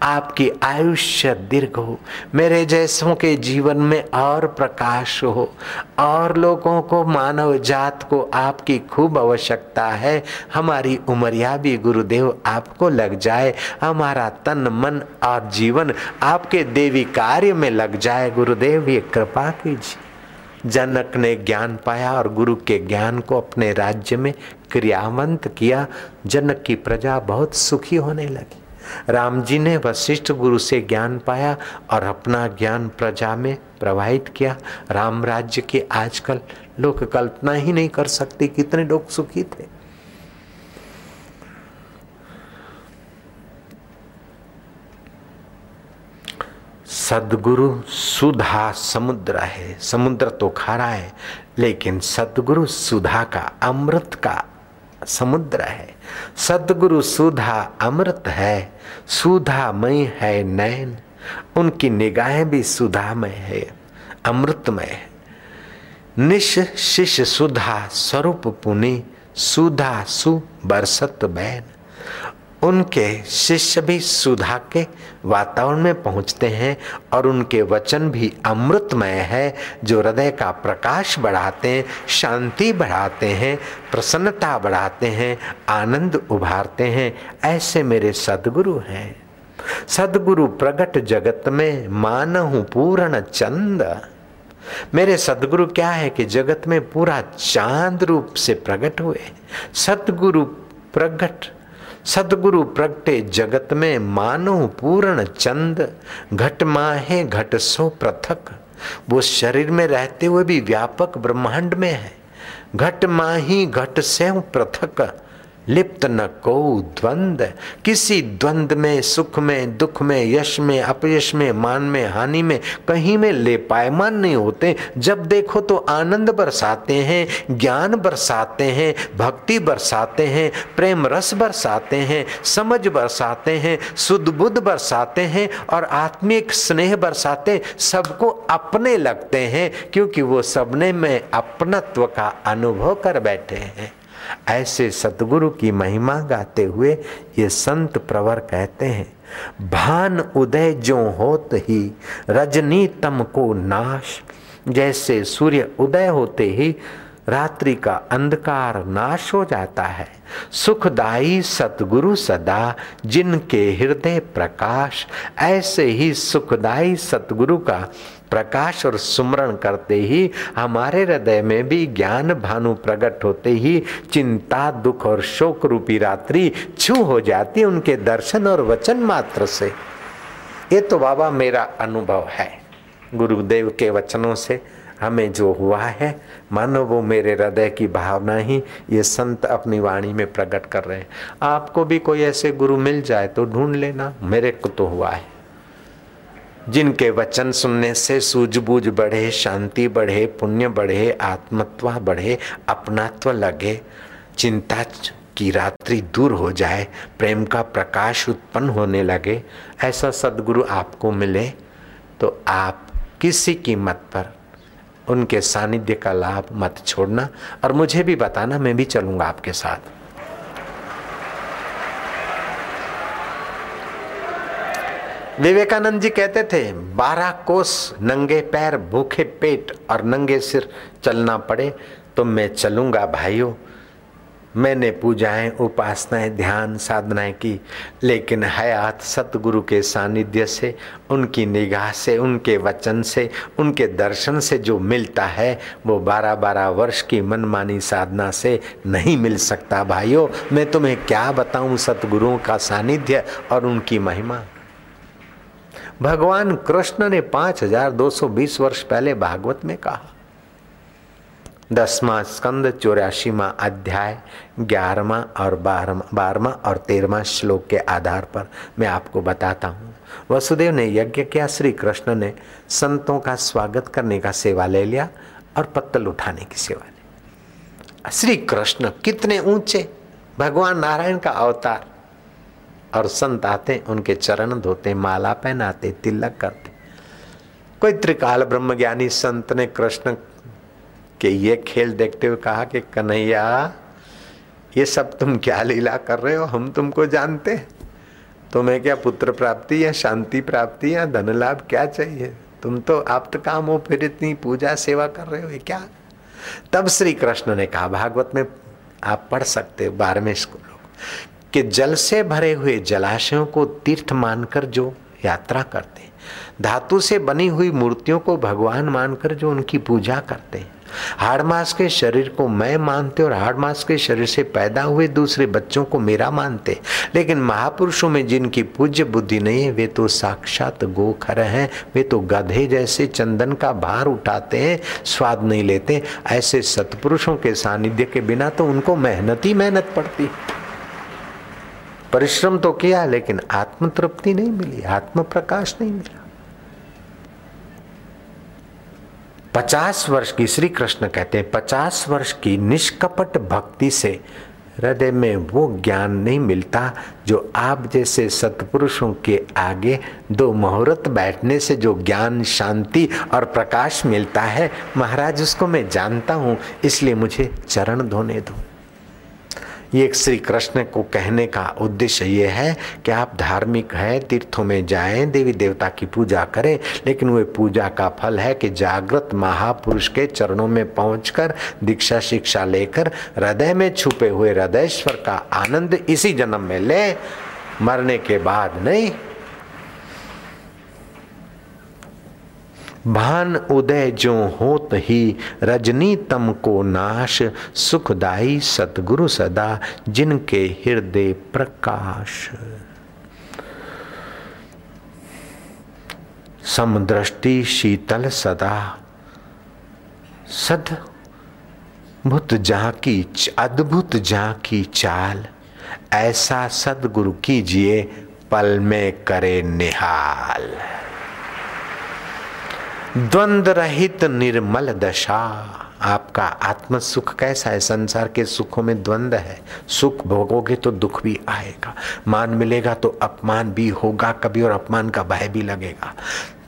आपकी आयुष्य दीर्घ हो। मेरे जैसों के जीवन में और प्रकाश हो। और लोगों को, मानव जात को आपकी खूब आवश्यकता है। हमारी उमरिया भी गुरुदेव आपको लग जाए। हमारा तन, मन और जीवन आपके देवी कार्य में लग जाए। गुरुदेव, ये कृपा कीजिए। जनक ने ज्ञान पाया और गुरु के ज्ञान को अपने राज्य में क्रियावंत किया। जनक की प्रजा बहुत सुखी होने लगी। राम जी ने वशिष्ठ गुरु से ज्ञान पाया और अपना ज्ञान प्रजा में प्रवाहित किया। राम राज्य के आजकल लोग कल्पना ही नहीं कर सकते कितने लोग सुखी थे। सदगुरु सुधा समुद्र है। समुद्र तो खारा है, लेकिन सदगुरु सुधा का अमृत का समुद्र है। सदगुरु सुधा अमृत है, सुधामय है नैन। उनकी निगाहें भी सुधामय है, अमृतमय है। निश शिष्य सुधा स्वरूप पुनि, सुधा सु बरसत बैन। उनके शिष्य भी सुधा के वातावरण में पहुँचते हैं और उनके वचन भी अमृतमय है, जो हृदय का प्रकाश बढ़ाते हैं, शांति बढ़ाते हैं, प्रसन्नता बढ़ाते हैं, आनंद उभारते हैं। ऐसे मेरे सदगुरु हैं। सदगुरु प्रगट जगत में मानहु पूर्ण चंद। मेरे सदगुरु क्या है कि जगत में पूरा चाँद रूप से प्रकट हुए। सदगुरु प्रगट सदगुरु प्रगटे जगत में मानो पूर्ण चंद, घट माहे, घट सो पृथक। वो शरीर में रहते हुए भी व्यापक ब्रह्मांड में है। घट माही, घट से पृथक। लिप्त न को द्वंद। किसी द्वंद में, सुख में, दुख में, यश में, अपयश में, मान में, हानि में, कहीं में ले पायमान नहीं होते। जब देखो तो आनंद बरसाते हैं, ज्ञान बरसाते हैं, भक्ति बरसाते हैं, प्रेम रस बरसाते हैं, समझ बरसाते हैं बुद्ध बरसाते हैं और आत्मिक स्नेह बरसाते सबको अपने लगते हैं, क्योंकि वो सबने में अपनत्व का अनुभव कर बैठे हैं। ऐसे सदगुरु की महिमा गाते हुए ये संत प्रवर कहते हैं, भान उदय जो होत ही रजनी तम को नाश। जैसे सूर्य उदय होते ही रात्रि का अंधकार नाश हो जाता है। सुखदाई सतगुरु सदा, जिनके हृदय प्रकाश, ऐसे ही सुखदाई सतगुरु का प्रकाश और सुमरण करते ही, हमारे हृदय में भी ज्ञान भानु प्रकट होते ही, चिंता, दुख और शोक रूपी रात्रि छू हो जाती है उनके दर्शन और वचन मात्र से। ये तो बाबा मेरा अनुभव है। गुरुदेव के वचनों से हमें जो हुआ है, मानो वो मेरे हृदय की भावना ही ये संत अपनी वाणी में प्रकट कर रहे हैं। आपको भी कोई ऐसे गुरु मिल जाए तो ढूंढ लेना, मेरे को तो हुआ है। जिनके वचन सुनने से सूझबूझ बढ़े, शांति बढ़े, पुण्य बढ़े, आत्मत्व बढ़े, अपनात्व लगे, चिंता की रात्रि दूर हो जाए, प्रेम का प्रकाश उत्पन्न होने लगे, ऐसा सदगुरु आपको मिले तो आप किसी कीमत पर उनके सानिध्य का लाभ मत छोड़ना और मुझे भी बताना, मैं भी चलूँगा आपके साथ। विवेकानंद जी कहते थे, बारह कोस नंगे पैर, भूखे पेट और नंगे सिर चलना पड़े तो मैं चलूँगा, भाइयों। मैंने पूजाएँ, उपासनाएँ, ध्यान साधनाएँ की, लेकिन हयात सतगुरु के सानिध्य से, उनकी निगाह से, उनके वचन से, उनके दर्शन से जो मिलता है, वो बारह बारह वर्ष की मनमानी साधना से नहीं मिल सकता। भाइयों, मैं तुम्हें क्या बताऊँ सतगुरुओं का सानिध्य और उनकी महिमा? भगवान कृष्ण ने पाँच हज़ार दो सौ बीस वर्ष पहले भागवत में कहा दसवा स्कंद चौरासीवा अध्याय ग्यारहवा और बारहवा बारहवा और तेरहवा श्लोक के आधार पर मैं आपको बताता हूँ। वसुदेव ने यज्ञ किया श्री कृष्ण ने संतों का स्वागत करने का सेवा ले लिया और पत्तल उठाने की सेवा ली। श्री कृष्ण कितने ऊँचे? भगवान नारायण का अवतार। और संत आते, उनके चरण धोते, माला पहनाते, तिलक करते। कोई त्रिकाल ब्रह्म ज्ञानी संत ने कृष्ण के ये खेल देखते हुए कहा कि, कन्हैया, ये सब तुम क्या लीला कर रहे हो? हम तुमको जानते तुम्हें क्या पुत्र प्राप्ति या शांति प्राप्ति या धन लाभ क्या चाहिए? तुम तो आप तो काम हो फिर इतनी पूजा सेवा कर रहे हो, ये क्या? तब श्री कृष्ण ने कहा, भागवत में आप पढ़ सकते हो, बारहवें श्लोक, कि जल से भरे हुए जलाशयों को तीर्थ मानकर जो यात्रा करते धातु से बनी हुई मूर्तियों को भगवान मानकर जो उनकी पूजा करते हैं हाड़ मास के शरीर को मैं मानते और हाड़ मास के शरीर से पैदा हुए दूसरे बच्चों को मेरा मानते। लेकिन महापुरुषों में जिनकी पूज्य बुद्धि नहीं है, वे तो साक्षात गोखर हैं, वे तो गधे जैसे चंदन का भार उठाते हैं, स्वाद नहीं लेते। ऐसे सतपुरुषों के सानिध्य के बिना तो उनको मेहनत ही मेहनत पड़ती। परिश्रम तो किया, लेकिन आत्म तृप्ति नहीं मिली आत्म प्रकाश नहीं मिला। पचास वर्ष की श्री कृष्ण कहते हैं, पचास वर्ष की निष्कपट भक्ति से हृदय में वो ज्ञान नहीं मिलता जो आप जैसे सतपुरुषों के आगे दो मुहूर्त बैठने से जो ज्ञान, शांति और प्रकाश मिलता है। महाराज, उसको मैं जानता हूँ, इसलिए मुझे चरण धोने दो। ये श्री कृष्ण को कहने का उद्देश्य ये है कि आप धार्मिक हैं, तीर्थों में जाएँ, देवी देवता की पूजा करें, लेकिन वे पूजा का फल है कि जागृत महापुरुष के चरणों में पहुंचकर दीक्षा शिक्षा लेकर हृदय में छुपे हुए हृदयश्वर का आनंद इसी जन्म में ले, मरने के बाद नहीं। भान उदय जो होत ही रजनी तम को नाश, सुखदाई सतगुरु सदा, जिनके हृदय प्रकाश। समदृष्टि शीतल सदा, सद भूत की अद्भुत जहाँ की चाल, ऐसा सदगुरु कीजिए, पल में करे निहाल। द्वंद रहित निर्मल दशा। आपका आत्म सुख कैसा है? संसार के सुखों में द्वंद है। सुख भोगोगे तो दुख भी आएगा। मान मिलेगा तो अपमान भी होगा, कभी और अपमान का भय भी लगेगा।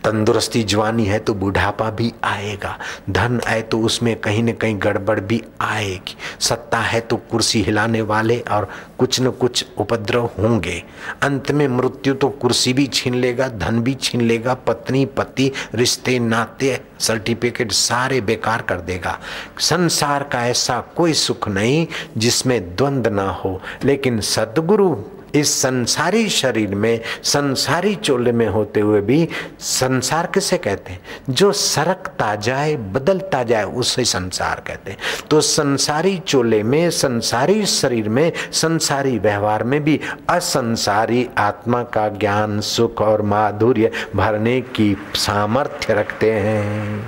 तंदुरुस्ती जवानी है तो बुढ़ापा भी आएगा। धन है तो उसमें कहीं न कहीं गड़बड़ भी आएगी। सत्ता है तो कुर्सी हिलाने वाले और कुछ न कुछ उपद्रव होंगे। अंत में मृत्यु तो कुर्सी भी छीन लेगा, धन भी छीन लेगा, पत्नी, पति, रिश्ते, नाते, सर्टिफिकेट सारे बेकार कर देगा। संसार का ऐसा कोई सुख नहीं जिसमें द्वंद्व ना हो। लेकिन सदगुरु इस संसारी शरीर में, संसारी चोले में होते हुए भी संसार किसे कहते हैं? जो सरकता जाए, बदलता जाए, उसे संसार कहते हैं। तो संसारी चोले में, संसारी शरीर में, संसारी व्यवहार में भी असंसारी आत्मा का ज्ञान, सुख और माधुर्य भरने की सामर्थ्य रखते हैं।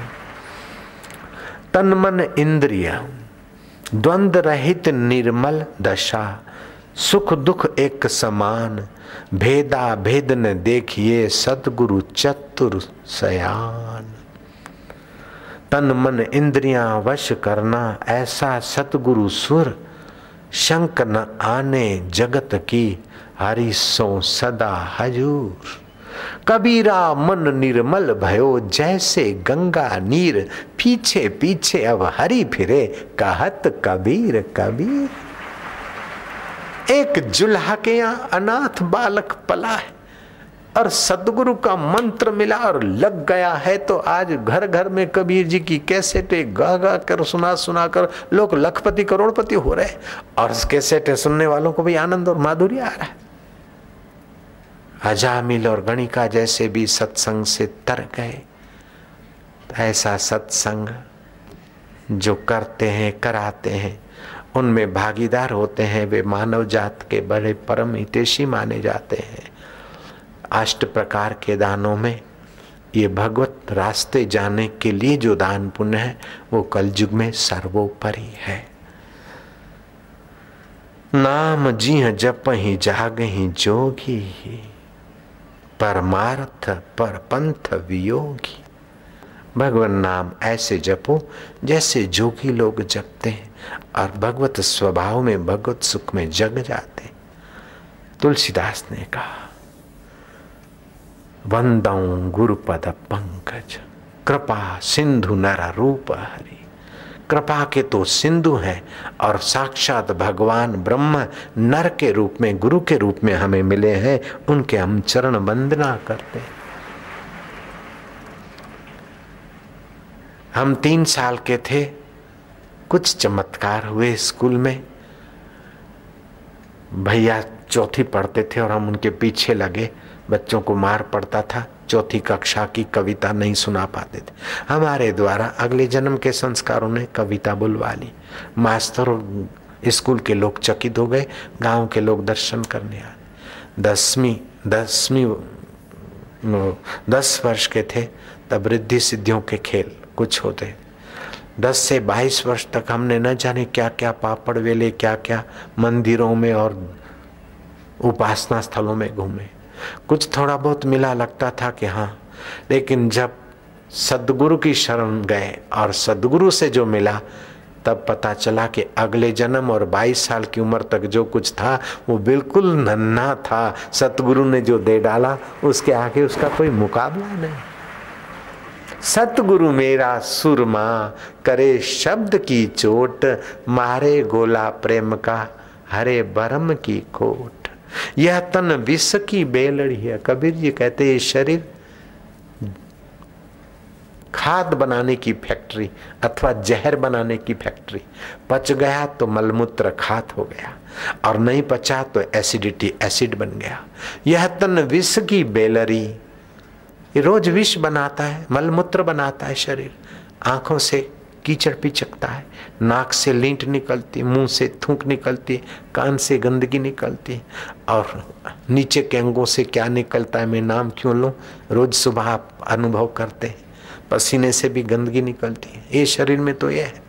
तन मन इंद्रिय द्वंद रहित निर्मल दशा सुख दुख एक समान भेदा भेद न देखिए सतगुरु चतुर सयान। तन मन इंद्रियाँ वश करना, ऐसा सतगुरु सुर शंक न आने जगत की हरि सो सदा हजूर। कबीरा मन निर्मल भयो, जैसे गंगा नीर पीछे पीछे अब हरी फिरे, कहत कबीर कबीर। एक जुल्हा के यहाँ अनाथ बालक पला है और सदगुरु का मंत्र मिला और लग गया है तो आज घर घर में कबीर जी की कैसेटे गा गा कर सुना सुना कर लोग लखपति करोड़पति हो रहे और कैसेटे सुनने वालों को भी आनंद और माधुर्य आ रहा है। अजामिल और गणिका जैसे भी सत्संग से तर गए ऐसा सत्संग जो करते हैं, कराते हैं उनमें भागीदार होते हैं, वे मानव जात के बड़े परम हितेशी माने जाते हैं। अष्ट प्रकार के दानों में ये भगवत रास्ते जाने के लिए जो दान पुण्य है, वो कलयुग में सर्वोपरि है। नाम जी जप ही जाग ही जोगी ही परमार्थ पर पंथ वियोगी। भगवान नाम ऐसे जपो जैसे जोगी लोग जपते हैं। और भगवत स्वभाव में, भगवत सुख में जग जाते। तुलसीदास ने कहा वंदऊ गुरुपद पंकज, कृपा सिंधु नर रूप हरि। कृपा के तो सिंधु हैं और साक्षात भगवान ब्रह्म नर के रूप में, गुरु के रूप में हमें मिले हैं। उनके हम चरण वंदना करते हैं। हम तीन साल के थे। कुछ चमत्कार हुए स्कूल में। भैया चौथी पढ़ते थे और हम उनके पीछे लगे। बच्चों को मार पड़ता था। चौथी कक्षा की कविता नहीं सुना पाते थे। हमारे द्वारा अगले जन्म के संस्कारों ने कविता बुलवा ली। मास्टर स्कूल के लोग चकित हो गए। गाँव के लोग दर्शन करने आए। दसवीं दसवीं, दस वर्ष के थे। तब रिद्धि सिद्धियों के खेल कुछ होते। दस से बाईस वर्ष तक हमने न जाने क्या क्या पापड़ वेले क्या क्या मंदिरों में और उपासना स्थलों में घूमे। कुछ थोड़ा बहुत मिला लगता था कि हाँ लेकिन जब सदगुरु की शरण गए और सदगुरु से जो मिला, तब पता चला कि अगले जन्म और 22 साल की उम्र तक जो कुछ था, वो बिल्कुल नन्हा था। सतगुरु ने जो दे डाला, उसके आगे उसका कोई मुकाबला नहीं। सतगुरु मेरा सुरमा, करे शब्द की चोट, मारे गोला प्रेम का, हरे बरम की खोट। यह तन विष की बेलड़ी है। कबीर जी कहते ये शरीर खाद बनाने की फैक्ट्री अथवा जहर बनाने की फैक्ट्री। पच गया तो मलमूत्र खाद हो गया और नहीं पचा तो एसिडिटी एसिड बन गया। यह तन विष की बेलरी रोज विष बनाता है, मलमूत्र बनाता है शरीर। आँखों से कीचड़ पिचकता है, नाक से लींट निकलती, मुँह से थूक निकलती, कान से गंदगी निकलती, और नीचे के अंगों से क्या निकलता है, मैं नाम क्यों लूँ? रोज सुबह आप अनुभव करते हैं, पसीने से भी गंदगी निकलती है। ये शरीर में तो ये है।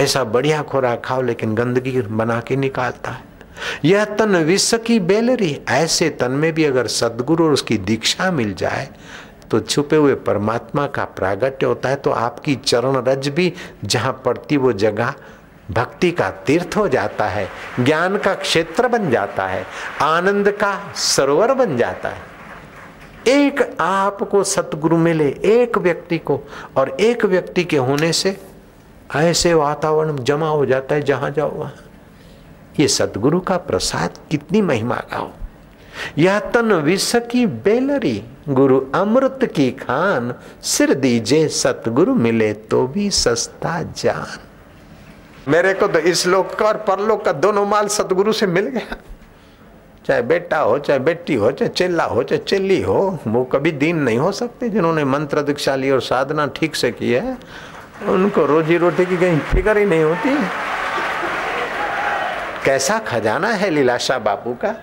ऐसा बढ़िया खुराक खाओ, लेकिन गंदगी बना के निकालता है। यह तन विश्व की बेलरी। ऐसे तन में भी अगर सदगुरु और उसकी दीक्षा मिल जाए तो छुपे हुए परमात्मा का प्रागट्य होता है तो आपकी चरण रज भी जहाँ पड़ती वो जगह भक्ति का तीर्थ हो जाता है, ज्ञान का क्षेत्र बन जाता है, आनंद का सरोवर बन जाता है। एक आपको सतगुरु मिले, एक व्यक्ति को, और एक व्यक्ति के होने से ऐसे वातावरण जमा हो जाता है जहाँ जाओ वहाँ। ये सतगुरु का प्रसाद कितनी महिमा का हो। यह तन विष की बेलरी, गुरु अमृत की खान, सिर दीजे सतगुरु मिले तो भी सस्ता जान। मेरे को तो इस लोक का और परलोक का दोनों माल सतगुरु से मिल गया। चाहे बेटा हो, चाहे बेटी हो, चाहे चेला हो, चाहे चिल्ली हो, वो कभी दीन नहीं हो सकते जिन्होंने मंत्र दीक्षा ली और साधना ठीक से की है। उनको रोजी रोटी की कहीं फ़िक्र ही नहीं होती। कैसा खजाना है लीलाशाह बापू का?